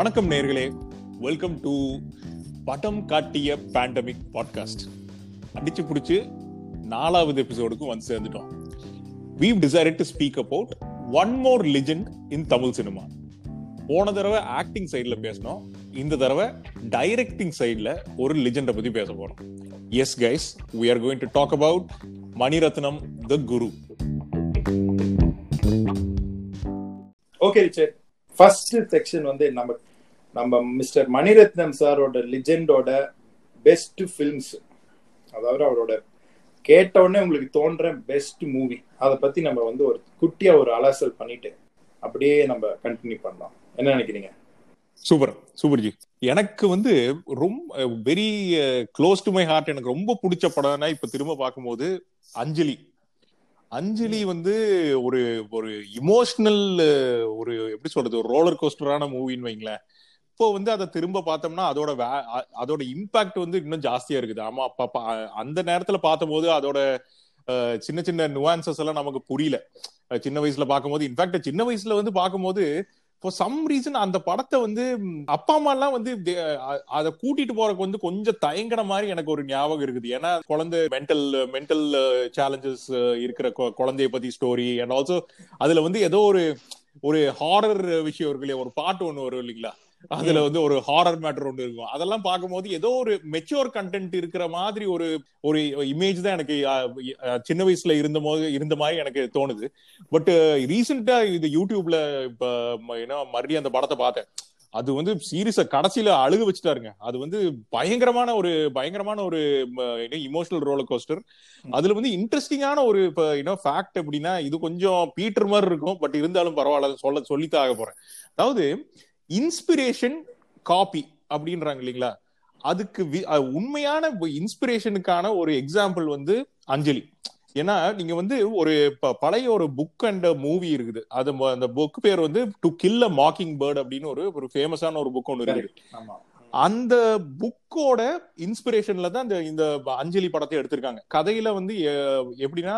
வணக்கம் நேர்களே. Welcome to படம் காட்டிய பேண்டமிக் பாட்காஸ்ட் அடிச்சு பிடிச்சி நாலாவது எபிசோடுக்கு வந்து சேர்ந்துட்டோம். We've decide to speak about one more legend in Tamil cinema போன தடவை ஆக்டிங் சைடில் பேசணும் இந்த தடவை டைரக்டிங் சைடில் ஒரு லிஜெண்டை பத்தி பேச போறோம். Yes guys we are going to talk about Mani Ratnam the guru okay Richard first section வந்து நம்ம நம்ம மிஸ்டர் மணிரத்னம் சாரோட லிஜெண்டோட பெஸ்ட் ஃபில்ம்ஸ் அதாவது அவரோட கேட்ட உடனே உங்களுக்கு தோன்ற பெஸ்ட் மூவி அதை பத்தி நம்ம வந்து ஒரு குட்டியா ஒரு அலசல் பண்ணிட்டு அப்படியே நம்ம கண்டினியூ பண்ணலாம். என்ன நினைக்கிறீங்க? சூப்பர் சூப்பர் ஜி எனக்கு வந்து ரொம்ப very close to my heart எனக்கு ரொம்ப பிடிச்ச படம்னா இப்ப திரும்ப பார்க்கும்போது அஞ்சலி. அஞ்சலி வந்து ஒரு ஒரு இமோஷனல் ஒரு எப்படி சொல்றது ஒரு ரோலர் கோஸ்டரான மூவின்னு வைங்களேன். இப்போ வந்து அதை திரும்ப பார்த்தோம்னா அதோட அதோட இம்பாக்ட் வந்து இன்னும் ஜாஸ்தியா இருக்குது. ஆமா அப்ப அந்த நேரத்துல பார்த்தபோது அதோட சின்ன சின்ன நுவான்சஸ் எல்லாம் நமக்கு புரியல. சின்ன வயசுல பார்க்கும்போது இன்ஃபேக்ட் சின்ன வயசுல வந்து பார்க்கும்போது ஃபார் சம் ரீசன் அந்த படத்தை வந்து அப்பா அம்மா எல்லாம் வந்து அதை கூட்டிட்டு போறதுக்கு வந்து கொஞ்சம் தயங்கின மாதிரி எனக்கு ஒரு ஞாபகம் இருக்குது. ஏன்னா குழந்தை மென்டல் மென்டல் சேலஞ்சஸ் இருக்கிற குழந்தைய பத்தி ஸ்டோரி அண்ட் ஆல்சோ அதுல வந்து ஏதோ ஒரு ஒரு ஹாரர் விஷயம் இருக்கு இல்லையா? ஒரு பாட்டு ஒண்ணு வரும் இல்லைங்களா? அதுல வந்து ஒரு ஹாரர் மேட்டர் ஒன்று இருக்கும். அதெல்லாம் பார்க்கும்போது ஏதோ ஒரு மெச்சூர் கண்டென்ட் இருக்கிற மாதிரி ஒரு ஒரு இமேஜ் தான் எனக்கு சின்ன வயசுல இருந்த போது இருந்த மாதிரி எனக்கு தோணுது. பட் ரீசெண்டா இது யூடியூப்ல இப்ப ஏன்னா மறுபடியும் அந்த படத்தை பார்த்தேன். அது வந்து சீரியஸ கடைசியில அழுக வச்சுட்டாருங்க. அது வந்து பயங்கரமான ஒரு பயங்கரமான ஒரு இமோஷனல் ரோலர் கோஸ்டர் அதுல வந்து இன்ட்ரெஸ்டிங்கான ஒரு இப்ப யூனோ ஃபேக்ட் அப்படின்னா இது கொஞ்சம் பீட்டர் மாதிரி இருக்கும். பட் இருந்தாலும் பரவாயில்ல சொல்ல சொல்லித்தான் ஆக போறேன். அதாவது இன்ஸ்பிரேஷன் காப்பி அப்படின்றாங்க இல்லைங்களா? அதுக்கு உண்மையான இன்ஸ்பிரேஷனுக்கான ஒரு எக்ஸாம்பிள் வந்து அஞ்சலி. ஏன்னா நீங்க வந்து ஒரு பழைய ஒரு புக் அண்ட் மூவி இருக்குது. அது அந்த புக் பேர் வந்து to kill a mockingbird அப்படின்னு ஒரு ஒரு ஃபேமஸான ஒரு புக் ஒன்று இருக்குது. அந்த புக்கோட இன்ஸ்பிரேஷன்ல தான் இந்த இந்த அஞ்சலி படத்தை எடுத்திருக்காங்க. கதையில வந்து எப்படின்னா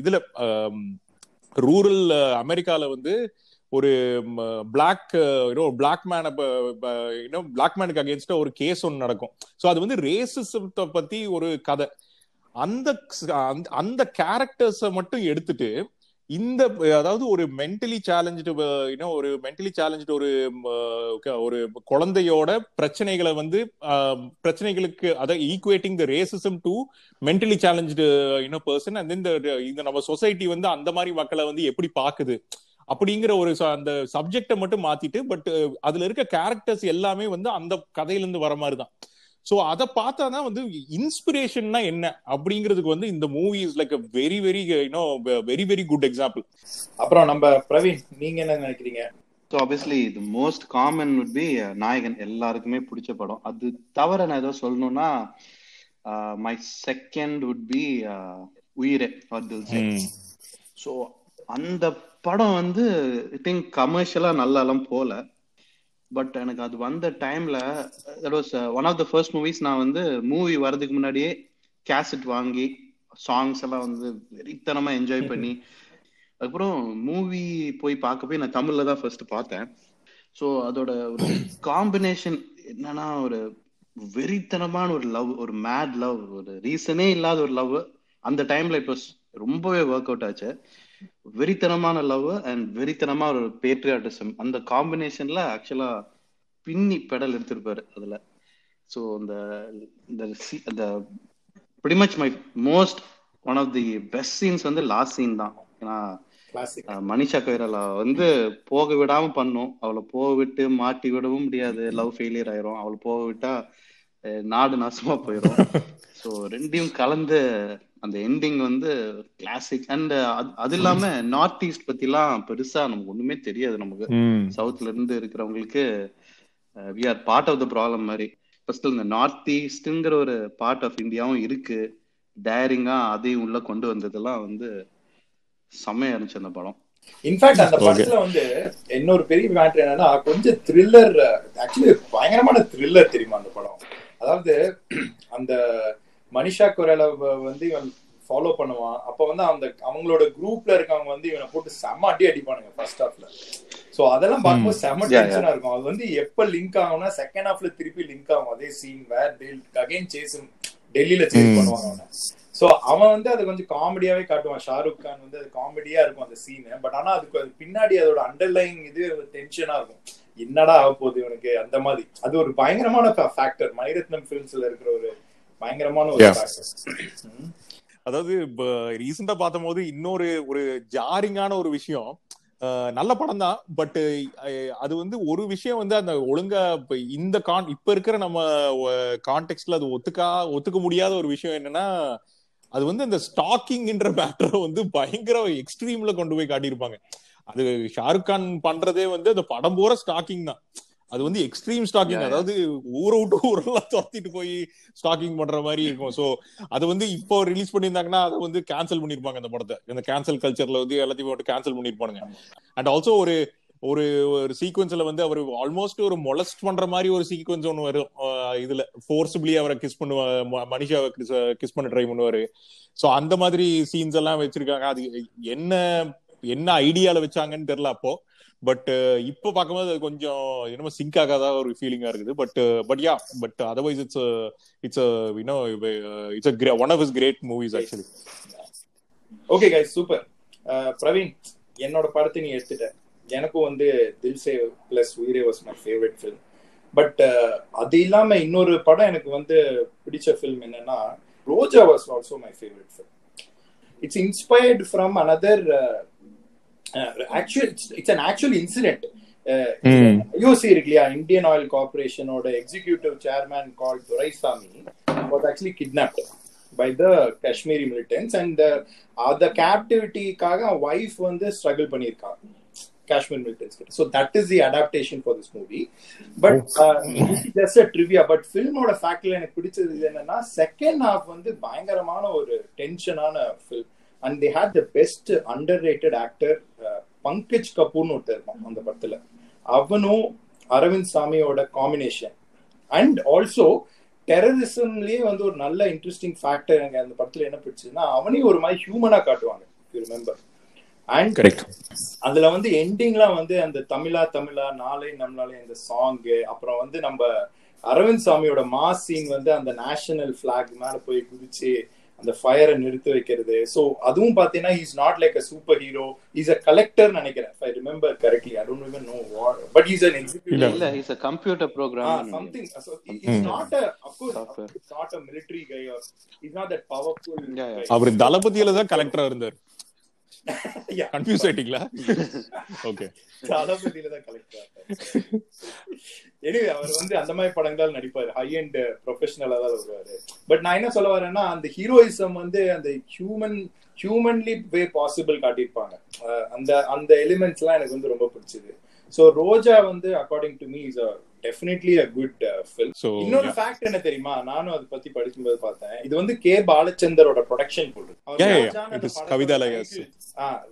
இதுல ரூரல் அமெரிக்கால வந்து ஒரு பிளாக் பிளாக் மேன பிளாக் மேனுக்கு அகேன்ஸ்டா ஒரு கேஸ் ஒன்று நடக்கும். ஸோ அது வந்து ரேசிசத்தை பத்தி ஒரு கதை. அந்த அந்த கேரக்டர்ஸை மட்டும் எடுத்துட்டு இந்த அதாவது ஒரு மென்டலி சேலஞ்சு இன்னும் ஒரு மென்டலி சேலஞ்சு ஒரு ஒரு குழந்தையோட பிரச்சனைகளை வந்து பிரச்சனைகளுக்கு அதை equating the racism to mentally challenge இன்னும் பர்சன் அந்த இந்த நம்ம சொசைட்டி வந்து அந்த மாதிரி மக்களை வந்து எப்படி பாக்குது? அப்படிங்கிற ஒரு அந்த சப்ஜெக்டை மட்டும் மாத்திட்டு பட் அதுல இருக்க கேரக்டர்ஸ் எல்லாமே வந்து அந்த கதையில இருந்து வர மாதிரி தான் சோ அதை பார்த்தா தான் வந்து இன்ஸ்பிரேஷன்னா என்ன? அப்படிங்கிறதுக்கு வந்து இந்த movie is like very very you know very very good example அப்புறம் நம்ம பிரவீன் நீங்க என்ன நினைக்கிறீங்க? ஸோ ஆப்வியஸ்லி இது most common would be Nayakan. எல்லாருக்குமே பிடிச்ச படம். அது தவிர நான் ஏதோ சொல்லணும்னா my second would be Uyire so அந்த படம் வந்து ஐ திங்க் கமர்ஷியலா நல்லாலாம் போல. பட் எனக்கு அது வந்த டைம்ல that was one of the first movies நான் வந்து மூவி வரதுக்கு முன்னாடியே கேசட் வாங்கி சாங்ஸ் எல்லாம் வந்து வெறித்தனமா என்ஜாய் பண்ணி அதுக்கப்புறம் மூவி போய் பார்க்க போய் நான் தமிழ்ல தான் ஃபர்ஸ்ட் பார்த்தேன். ஸோ அதோட ஒரு காம்பினேஷன் என்னன்னா ஒரு வெறித்தனமான ஒரு லவ் ஒரு மேட் லவ் ஒரு ரீசனே இல்லாத ஒரு லவ் அந்த டைம்ல இப்போ ரொம்பவே ஒர்க் அவுட் ஆச்சு. வெறித்தனமான லவ் அண்ட் வெறித்தனமா ஒரு பேட்ரியாட்டிசம் அந்த காம்பினேஷன்ல ஆக்சுவலா பின்னி பெடல் எடுத்திருப்பாரு அதுல. ஸோ அந்த இந்த பிடிமச் my most one of the best scenes வந்து லாஸ்ட் சீன் தான். ஏன்னா மனிஷா கைரலா வந்து போக விடாம பண்ணும். அவளை போக விட்டு மாட்டி விடவும் முடியாது. லவ் ஃபெயிலியர் ஆயிரும். அவளை போக விட்டா நாடு நாசமா போயிடும் ஸோ ரெண்டையும் கலந்து அந்த எண்டிங் வந்து கிளாசிக் அண்ட் அது இல்லாம நார்த் ஈஸ்ட் பத்தி எல்லாம் பெருசா நமக்கு ஒண்ணுமே தெரியாது நமக்கு. சவுத்ல இருந்து இருக்கிறவங்களுக்கு we are part of the problem மாதிரி. ஃபர்ஸ்ட் இந்த நார்த் ஈஸ்ட்ங்கிற ஒரு பார்ட் ஆஃப் இந்தியாவும் இருக்கு. டயரிங்கா அதையும் உள்ள கொண்டு வந்ததெல்லாம் வந்து செம்மையா இருந்துச்சு அந்த படம். இன்ஃபேக்ட் அந்த படத்துல வந்து இன்னொரு பெரிய மேட்ரு என்னன்னா கொஞ்சம் த்ரில்லர் ஆக்சுவலி பயங்கரமான த்ரில்லர் தெரியுமா அந்த படம்? அதாவது அந்த மனிஷா குரலை வந்து இவன் ஃபாலோ பண்ணுவான். அப்ப வந்து அந்த அவங்களோட குரூப்ல இருக்கவங்க வந்து இவனை போட்டு செம்ம அடி அடிப்பானுங்க ஃபர்ஸ்ட் ஹாஃப்ல சோ அதெல்லாம் பார்க்கும்போது செம. டென்ஷனா இருக்கும். அது வந்து எப்ப லிங்க் ஆகும்னா செகண்ட் ஹாஃப்ல திருப்பி லிங்க் ஆகும். அதே சீன் வேர் அகைன் சேஸ் டெல்லியில சேஸ். பண்ணுவாங்க அவனை. சோ அவன் வந்து அதை கொஞ்சம் காமெடியாவே காட்டுவான். ஷாருக் கான் வந்து அது காமெடியா இருக்கும் அந்த சீன் பட் ஆனா அதுக்கு அது பின்னாடி அதோட அண்டர்லைங் இது டென்ஷனா இருக்கும். என்னடா ஆக போகுது இவனுக்கு? அந்த மாதிரி. அது ஒரு பயங்கரமான ஃபேக்டர் மணிரத்னம் பிலிம்ஸ்ல இருக்கிற ஒரு பயங்கரமான ஒரு அதாவது ரீசெண்டா பார்த்த போது இன்னொரு ஒரு ஜாரிங்கான ஒரு விஷயம். நல்ல படம் தான். பட் அது வந்து ஒரு விஷயம் வந்து அந்த ஒழுங்கா இப்ப இந்த கான் இப்ப இருக்கிற நம்ம கான்டெக்ட்ல அது ஒத்துக்கா ஒத்துக்க முடியாத ஒரு விஷயம் என்னன்னா அது வந்து அந்த ஸ்டாக்கிங்ன்ற மேட்டரை வந்து பயங்கர எக்ஸ்ட்ரீம்ல கொண்டு போய் காட்டியிருப்பாங்க. அது ஷாருக் கான் பண்றதே வந்து அந்த படம் பூரா ஸ்டாக்கிங் தான். அது வந்து எக்ஸ்ட்ரீம் ஸ்டாக்கிங். அதாவது ஊரை விட்டு ஊரெல்லாம் துரத்திட்டு போய் ஸ்டாக்கிங் பண்ற மாதிரி இருக்கும். சோ அது வந்து இப்போ ரிலீஸ் பண்ணியிருந்தாங்கன்னா அதை வந்து கேன்சல் பண்ணிருப்பாங்க அந்த படத்தை. இந்த கேன்சல் கல்ச்சர்ல வந்து எல்லாத்தையும் போட்டு கேன்சல் பண்ணிருப்பானுங்க அண்ட் ஆல்சோ ஒரு ஒரு ஒரு சீக்வன்ஸ்ல வந்து அவர் ஆல்மோஸ்ட் ஒரு மொலஸ்ட் பண்ற மாதிரி ஒரு சீக்வன்ஸ் ஒன்று வரும். இதுல ஃபோர்ஸ்பிளி அவரை கிஸ் பண்ணுவா மனிஷாவை கிஸ் பண்ண ட்ரை பண்ணுவாரு. சோ அந்த மாதிரி சீன்ஸ் எல்லாம் வச்சிருக்காங்க. அது என்ன என்ன ஐடியால வச்சாங்கன்னு தெரியல அப்போ. பட் இப்போ பார்க்கும்போது அது கொஞ்சம் என்னமோ சிங்க் ஆகாத ஒரு ஃபீலிங்கா இருக்குது. But but yeah but otherwise it's it's you know it's one of is great movies actually okay guys super Praveen என்னோட படத்தை நீ எடுத்துட்ட. எனக்கும் வந்து Dil Se plus Uyire was my favourite film but அது இல்லாம இன்னொரு படம் எனக்கு வந்து பிடிச்ச ஃபில்ம் என்னன்னா Roja was also my favourite film it's inspired from another actual it's an actual incident you see இருக்கு இல்லையா இந்தியன் ஆயில் கார்பரேஷனோட executive chairman call Doraiswamy was actually kidnapped by the Kashmiri militants and அந்த கேப்டிவிட்டிக்காக wife வந்து struggle பண்ணியிருக்காங்க Kashmir militants கிட்ட. So that is the adaptation for this movie but just a trivia but ஃபில்மோட ஃபேக்ட்ல எனக்கு பிடிச்சது என்னன்னா செகண்ட் ஹாஃப் வந்து பயங்கரமான ஒரு டென்ஷனான film and they had the best underrated actor Pankaj கபூர்னு ஒருத்தர் இருப்பான் அந்த படத்துல. அவனும் அரவிந்த் சாமியோட காம்பினேஷன் அண்ட் ஆல்சோ டெரரிசம்லயே வந்து ஒரு நல்ல இன்ட்ரெஸ்டிங் ஃபேக்டர் எனக்கு அந்த படத்துல என்ன பிடிச்சதுன்னா அவனையும் ஒரு மாதிரி ஹியூமனா காட்டுவாங்க யூ ரிமெம்பர் அண்ட் கரெக்ட் அதுல வந்து எண்டிங்லாம் வந்து அந்த தமிழா தமிழா நாளை நம்மளாலே அந்த சாங் அப்புறம் வந்து நம்ம அரவிந்த் சாமியோட மாஸ் சீன் வந்து அந்த நேஷனல் பிளாக் மேல போய் குதிச்சு அந்த ஃபயரை நிறுத்தி வைக்கிறது சோ அதுவும் பாத்தீங்கன்னா is not like a superhero is a collector நினைக்கிறேன் I remember correctly I don't even know but is an executive இல்ல is a computer program something so it's Hmm. not a of course Software. it's not a military guy or he's not that powerful Yeah, yeah. guy. அவர் தளபதியில தான் கலெக்டரா இருந்தார். Confuse ஆயிட்டீங்களா? Okay தளபதியில தான் collector anyway அவர் வந்து அந்த மாதிரி படங்கள் நடிப்பாரு. ஹை அண்ட் ப்ரொஃபஷனலா தான் வருவாரு. பட் நான் என்ன சொல்ல வரேன்னா அந்த ஹீரோயிசம் வந்து அந்த ஹியூமன் ஹியூமன்லி வே பாசிபிள் காட்டியிருப்பாங்க. அந்த அந்த எலிமெண்ட்ஸ் எல்லாம் எனக்கு வந்து ரொம்ப பிடிச்சது. சோ ரோஜா வந்து according to me is definitely a good film இன்னொரு ஃபேக்ட் என்ன தெரியுமா? நானும் அதை பத்தி படிக்கும்போது பார்த்தேன். இது வந்து கே பாலச்சந்தரோட ப்ரொடக்ஷன் போடு Yeah, yeah, yeah. It is Kavitha Layas.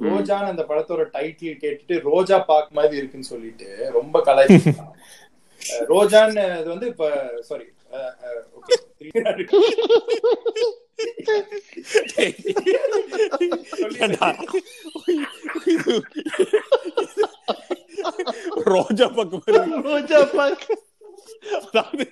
ரோஜான் அந்த படத்தோட டைட்டில் கேட்டுட்டு ரோஜா பாக் மாதிரி இருக்குன்னு சொல்லிட்டு ரொம்ப கலாய்ச்சி ரோஜான் இது வந்து இப்ப சாரி ரோஜா பக்கம் ரோஜா பாக் அதாவது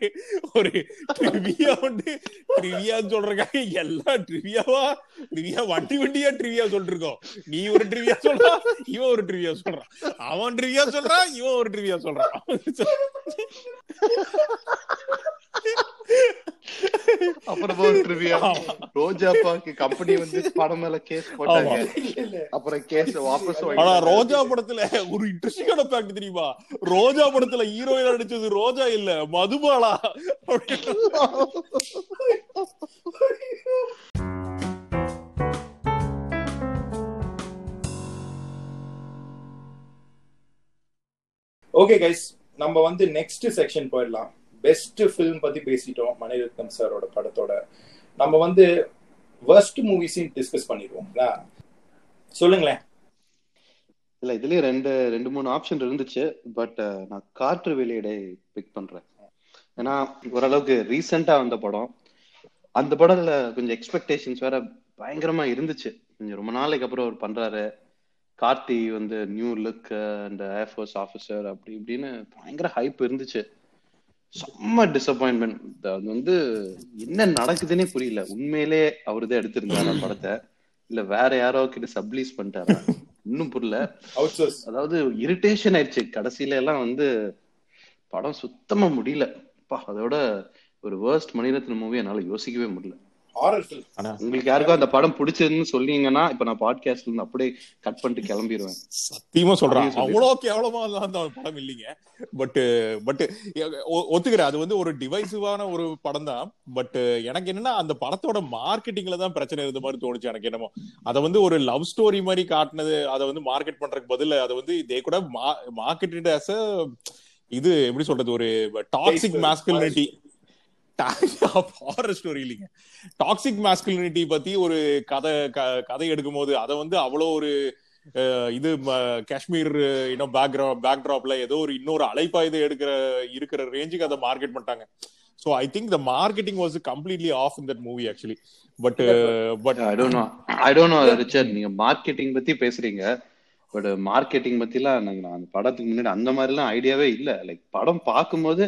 ஒரு ட்ரிவியா வந்து ட்ரிவியான்னு சொல்றக்காக எல்லாம் ட்ரிவியாவா ட்ரிவியா வண்டி வண்டியா ட்ரிவியா சொல்லிருக்கோம் நீ ஒரு ட்ரிவியா சொல்றான் இவன் ஒரு ட்ரிவியா சொல்றான் அவன் ட்ரிவியா சொல்றான் இவன் ஒரு ட்ரிவியா சொல்றான் அப்புறம் ஒரு ட்ரிவியா ரோஜா பாக்கு கம்பெனி வந்து படம் மேல கேஸ் போட்டாங்க. அப்புறம் கேஸ் வாபஸ் ஆனா ரோஜா படத்துல ஒரு இன்ட்ரெஸ்டிங்கான ஃபேக்ட் தெரியுமா? ரோஜா படத்துல ஹீரோயின் நடிச்சது ரோஜா இல்ல மதுபாலா. ஓகே கைஸ் நம்ம வந்து நெக்ஸ்ட் செக்ஷன் போயிடலாம். பெஸ்ட் ஃபிலிம் பத்தி பேசிட்டோம் மணிரத்னம் சாரோட படத்தோட. நம்ம வந்து worst மூவிஸையும் டிஸ்கஸ் பண்ணிடுவோம்ங்களா சொல்லுங்களேன். இல்ல இதுலயே ரெண்டு ரெண்டு மூணு ஆப்ஷன் இருந்துச்சு பட் நான் காற்று வெளியீடை பிக் பண்றேன். ஏன்னா ஓரளவுக்கு ரீசெண்டா வந்த படம். அந்த படத்துல கொஞ்சம் எக்ஸ்பெக்டேஷன்ஸ் வேற பயங்கரமா இருந்துச்சு. கொஞ்சம் ரொம்ப நாளைக்கு அப்புறம் அவர் பண்றாரு. கார்த்தி வந்து new look and air force officer அப்படி இப்படின்னு பயங்கர ஹைப் இருந்துச்சு. செம்ம டிசப்பாயின்மெண்ட் அது வந்து என்ன நடக்குதுன்னே புரியல. உண்மையிலே அவருதான் எடுத்திருந்தாரா படத்தை? இல்ல வேற யாரோ கிட்ட சப்லீஸ் பண்ணிட்டாரா? இன்னும் புரியல. அதாவது இரிட்டேஷன் ஆயிடுச்சு. கடைசியில எல்லாம் வந்து படம் சுத்தமா முடியல. அப்பா அதோட ஒரு வேர்ஸ்ட் மணிரத்ன மூவி என்னால யோசிக்கவே முடியல. ஹாரர் ஃபில்ம் ஆனா. உங்களுக்கு யாருக்கும் அந்த படம் பிடிச்சதுன்னு சொன்னீங்கன்னா இப்ப நான் பாட்காஸ்ட்ல இருந்து அப்படியே கட் பண்ணிட்டு கிளம்பிடுவேன் சத்தியமா சொல்றான் சொல்லு. அவ்வளவு கேவலமா அந்த படம் இல்லைங்க. பட் பட் ஒத்துக்கிறேன். அது வந்து ஒரு டிவைசிவான ஒரு படம் தான். பட் எனக்கு என்னன்னா அந்த படத்தோட மார்க்கெட்டிங்ல தான் பிரச்சனை இருந்த மாதிரி தோணுச்சு எனக்கு என்னமோ. அதை வந்து ஒரு லவ் ஸ்டோரி மாதிரி காட்டினது அதை வந்து மார்க்கெட் பண்றதுக்கு பதில் அதை வந்து இதே கூட மார்க்கெட்டட் ஆஸ் இது எப்படி சொல்றது ஒரு டாக்ஸிக். மாஸ்குலினிட்டி ஹாரர் ஸ்டோரி இல்லைங்க. டாக்ஸிக் மாஸ்குலினிட்டி பத்தி ஒரு கதை கதை எடுக்கும் போது அதை வந்து அவ்வளோ ஒரு இது காஷ்மீர் இன்னும் பேக்ரவுண்ட் பேக்ட்ராப்ல ஏதோ ஒரு இன்னொரு அலைப்பாயுதை எடுக்கிற இருக்கிற ரேஞ்சுக்கு அதை மார்க்கெட் பண்ணிட்டாங்க. So I think the marketing was completely off in that movie actually but but I don't know I don't know Richard நீங்க மார்க்கெட்டிங் பத்தி பேசுறீங்க. பட் மார்க்கெட்டிங் பத்திலாம் நான் அந்த படத்துக்கு முன்னாடி அந்த மாதிரிலாம் ஐடியாவே இல்ல. லைக் படம் பார்க்கும்போது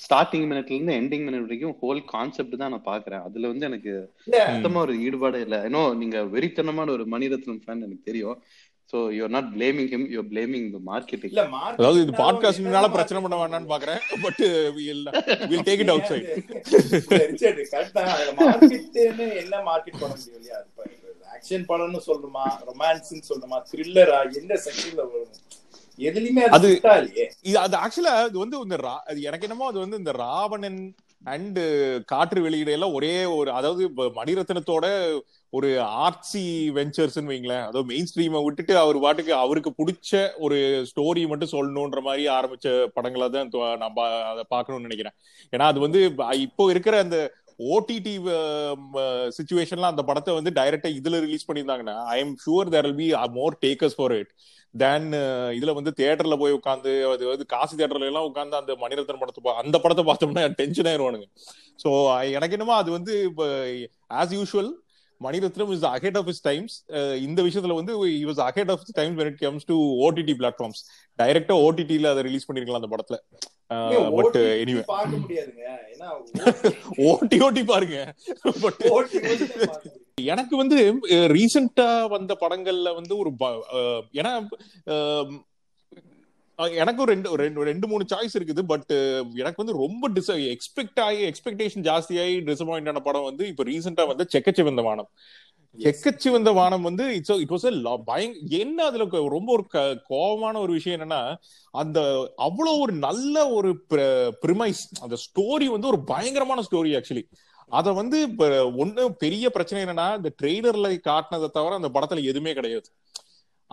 ஸ்டார்டிங் மினிட்ல இருந்து எண்டிங் மினிட் வரைக்கும் ஹோல் கான்செப்ட் தான் நான் பாக்குறேன் அதுல வந்து எனக்கு சுத்தமா ஒரு ஈடுபாடே இல்ல. ஏன்னோ நீங்க வெறித்தனமான ஒரு மணிரத்னம் ஃபேன் எனக்கு தெரியும். So you're not blaming him you're blaming the marketing இல்ல அதாவது இது பாட்காஸ்ட்னால பிரச்சனை பண்ண வேண்டாம்னு பாக்குறேன் but will take it outside Richard correct தான். அதுல மார்க்கெட்னு என்ன மார்க்கெட் பண்ண முடியும் இல்லையா? ஆக்ஷன் படம்னு சொல்றோமா ரொமான்ஸ்னு சொல்றோமா த்ரில்லரா எந்த செக்ஷன்ல வரும்? அது அது- அது ஆக்சுவலா அது வந்து இந்த ரா- அது எனக்கு என்னமோ அது வந்து இந்த ராவணன் அண்ட் காற்று வெளியிடையில ஒரே ஒரு அதாவது மணிரத்னத்தோட ஒரு ஆர்ட்சி வெஞ்சர்ஸ் வைங்களேன். அதாவது மெயின் ஸ்ட்ரீமை விட்டுட்டு அவர் பாட்டுக்கு அவருக்கு பிடிச்ச ஒரு ஸ்டோரி மட்டும் சொல்லணுன்ற மாதிரி ஆரம்பிச்ச படங்களா தான் நம்ம அதை பார்க்கணும்னு நினைக்கிறேன். ஏன்னா அது வந்து இப்போ இருக்கிற அந்த ஓடிடி சுச்சுவேஷன்ல அந்த படத்தை வந்து டைரக்டா இதுல ரிலீஸ் பண்ணியிருந்தாங்கன்னா I am sure there will be more takers for it then இதுல வந்து தியேட்டர்ல போய் உட்காந்து அது வந்து காசு தியேட்டர்ல எல்லாம் உட்காந்து அந்த மணிரத்னம் படத்தை அந்த படத்தை பார்த்தோம்னா டென்ஷன் ஆயிருவானுங்க. சோ எனக்கு என்னமோ அது வந்து இப்போ as usual Mani Ratnam is ahead of his times இந்த விஷயத்துல வந்து ahead of his times when it comes to OTT platforms டைரக்டா ஓடிடில அதை ரிலீஸ் பண்ணிருக்கலாம் அந்த படத்துல. பட் OTT எனிவே பார்க்க முடியாதுங்க. ஏன்னா ஓட்டி ஓட்டி பாருங்க. பட். எனக்கு வந்து ரீசெண்டா வந்த படங்கள்ல வந்து ஒரு ஏன்னா அஹ், அஹ், எனக்கு ஒரு ரெண்டு ரெண்டு ரெண்டு மூணு சாய்ஸ் இருக்குது பட் எனக்கு வந்து ரொம்ப டிஸ் எக்ஸ்பெக்ட் ஆகி எக்ஸ்பெக்டேஷன் ஜாஸ்தியாகி டிசப்பாயிண்ட் ஆன படம் வந்து இப்ப ரீசெண்டா வந்து செக்கச்சிவந்த வானம். செக்கச்சிவந்த வானம் வந்து இட்ஸ் இட் வாஸ் பயங் என்ன அதுல ரொம்ப ஒரு க- கோவமான ஒரு விஷயம் என்னன்னா அந்த அவ்வளவு ஒரு நல்ல ஒரு பிரிமைஸ் அந்த ஸ்டோரி வந்து ஒரு பயங்கரமான ஸ்டோரி ஆக்சுவலி அத வந்து இப்ப ஒண்ணு பெரிய பிரச்சனை என்னன்னா இந்த ட்ரெய்லர்ல காட்டினதை தவிர அந்த படத்துல எதுவுமே கிடையாது.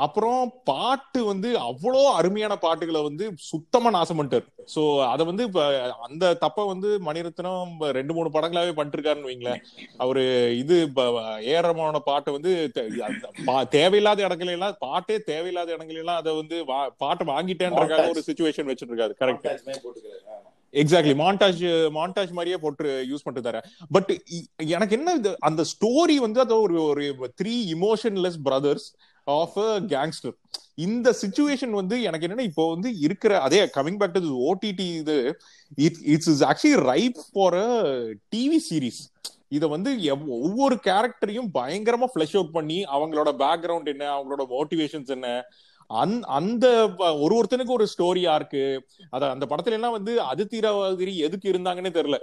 அப்புறம் பாட்டு வந்து அவ்வளோ அருமையான பாட்டுகளை வந்து சுத்தமா நாசம் பண்ணிட்டாரு. சோ அத வந்து இப்ப அந்த தப்ப வந்து மணிரத்னம் ரெண்டு மூணு படங்களாவே பண்ணிருக்காருன்னு வைங்களேன். அவரு இது ஏறமான பாட்டை வந்து தேவையில்லாத இடத்துல எல்லாம் பாட்டே தேவையில்லாத இடங்கள எல்லாம் அதை வந்து பாட்டை வாங்கிட்டேன்றக்காக ஒரு சுச்சுவேஷன் வச்சிட்டு இருக்காரு கரெக்ட். எக்ஸாக்ட்லி மாண்டாஜ் மாண்டாஜ் மாதிரியே போட்டு யூஸ் பண்ணிட்டு தரேன் பட் எனக்கு என்ன அந்த ஸ்டோரி வந்து அது ஒரு ஒரு three emotionless brothers of a gangster இந்த சுச்சுவேஷன் வந்து எனக்கு என்னன்னா இப்போ வந்து இருக்கிற அதே கமிங் பேக் டு ஓடிடி இது it's is actually ripe for a TV series இத வந்து எவ்- ஒவ்வொரு கேரக்டரையும் பயங்கரமா ஃபிளஷ் அவுட் பண்ணி அவங்களோட பேக்ரவுண்ட் என்ன அவங்களோட மோட்டிவேஷன்ஸ் என்ன அந்- அந்த ஒரு ஒருத்தனுக்கு ஒரு ஸ்டோரியா இருக்கு. அத அந்த படத்துல எல்லாம் வந்து அது தீராதிரி எதுக்கு இருந்தாங்கன்னே தெரியல.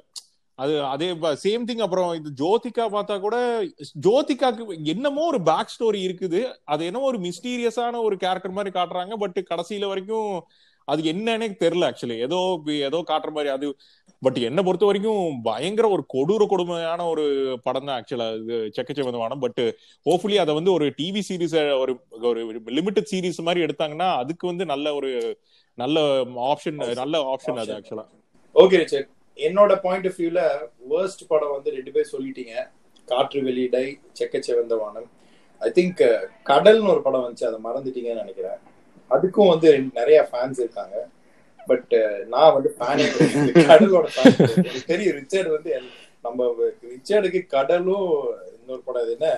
அது அதே சேம் திங் அப்புறம் இது ஜோதிகா பார்த்தா கூட ஜோதிகாக்கு என்னமோ ஒரு பேக் ஸ்டோரி இருக்குது. அது என்னமோ ஒரு மிஸ்டீரியஸான ஒரு கேரக்டர் மாதிரி காட்டுறாங்க. பட் கடைசியில வரைக்கும் அது என்னன்னே தெரியல ஆக்சுவலி ஏதோ ஏதோ காட்டுற மாதிரி அது பட் என்ன பொறுத்த வரைக்கும் பயங்கர ஒரு கொடூர கொடுமையான ஒரு படம் தான் ஆக்சுவலா இது செக்கச்சவந்தமானம் பட் ஹோப்ஃபுல்லி அதை வந்து ஒரு டிவி சீரிஸ் ஒரு ஒரு லிமிட்டட் சீரிஸ் மாதிரி எடுத்தாங்கன்னா அதுக்கு வந்து நல்ல ஒரு நல்ல ஆப்ஷன் நல்ல ஆப்ஷன் அது ஆக்சுவலா ஓகே ரிச்சர்ட் என்னோட பாயிண்ட் ஆஃப் வியூல வேர்ஸ்ட் படம் வந்து ரெண்டு பேர் சொல்லிட்டீங்க. காற்று வெளியிடை செக்கச்செவந்த வானம். ஐ திங்க் கடல்னு ஒரு படம் வந்துச்சு அதை மறந்துட்டீங்கன்னு நினைக்கிறேன். அதுக்கும் வந்து நிறைய ஃபேன்ஸ் இருக்காங்க. பட் நான் வந்து ஃபேனே கடலோட fan தெரியும் ரிச்சர்ட் வந்து நம்ம ரிச்சர்டுக்கு கடலும் இன்னொரு படம் அது என்ன?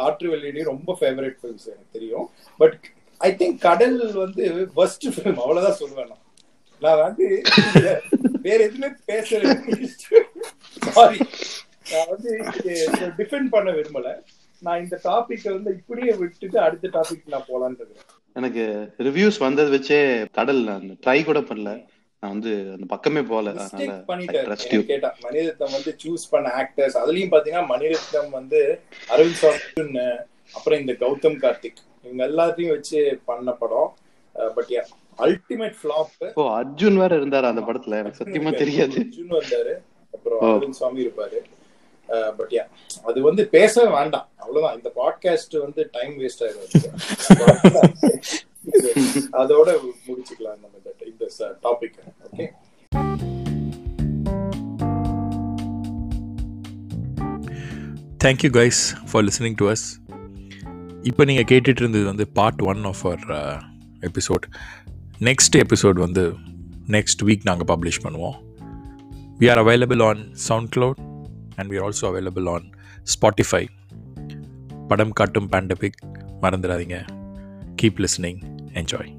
காற்று வெளியிடையும் ரொம்ப ஃபேவரட் ஃபிலிம்ஸ் எனக்கு தெரியும். பட் ஐ திங்க் கடல் வந்து ஃபர்ஸ்ட் ஃபிலிம் அவ்வளவுதான் சொல்லுவேன் நான். நான் வந்து வேற எதுவுமே பேச சாரி நான் வந்து டிஃபெண்ட் பண்ண விரும்பல. நான் இந்த டாபிக் வந்து இப்படியே விட்டுட்டு அடுத்த டாபிக் நான் இருக்கேன். எனக்கு ரிவ்யூஸ் வந்தது வச்சே கடல் அந்த ட்ரை கூட பண்ணல. நான் வந்து அந்த பக்கமே யூ எனக்கு கேட்டா மணிரத்னம் வந்து சூஸ் பண்ண ஆக்டர்ஸ் அதுலயும் பாத்தீங்கன்னா மணிரத்னம் வந்து அரவிந்த் சாமி அப்புறம் இந்த கௌதம் கார்த்திக். இவங்க எல்லாத்தையும் வச்சு பண்ண படம். But ultimate flop oh Arjun வேற இருந்தாரு அந்த படத்துல எனக்கு சத்தியமா தெரியாது. ஜுன் வந்தாரு. அப்புறம். அரவிந்த் சாமி இருப்பாரு. பட் யா அது வந்து பேசவே வேண்டாம். அவ்வளவுதான். இந்த பாட்காஸ்ட் வந்து டைம் வேஸ்ட் ஆயிடும் அதோட முடிச்சுக்கலாம் நம்ம இந்த- topic okay thank you guys for listening to us இப்போ நீங்கள் கேட்டுட்டு இருந்தது வந்து part one of our episode next episode வந்து நெக்ஸ்ட் வீக் நாங்கள் பப்ளிஷ் பண்ணுவோம். We are available on SoundCloud and we are also available on Spotify படம் காட்டும் பேண்டபிக் மறந்துடாதீங்க. Keep listening enjoy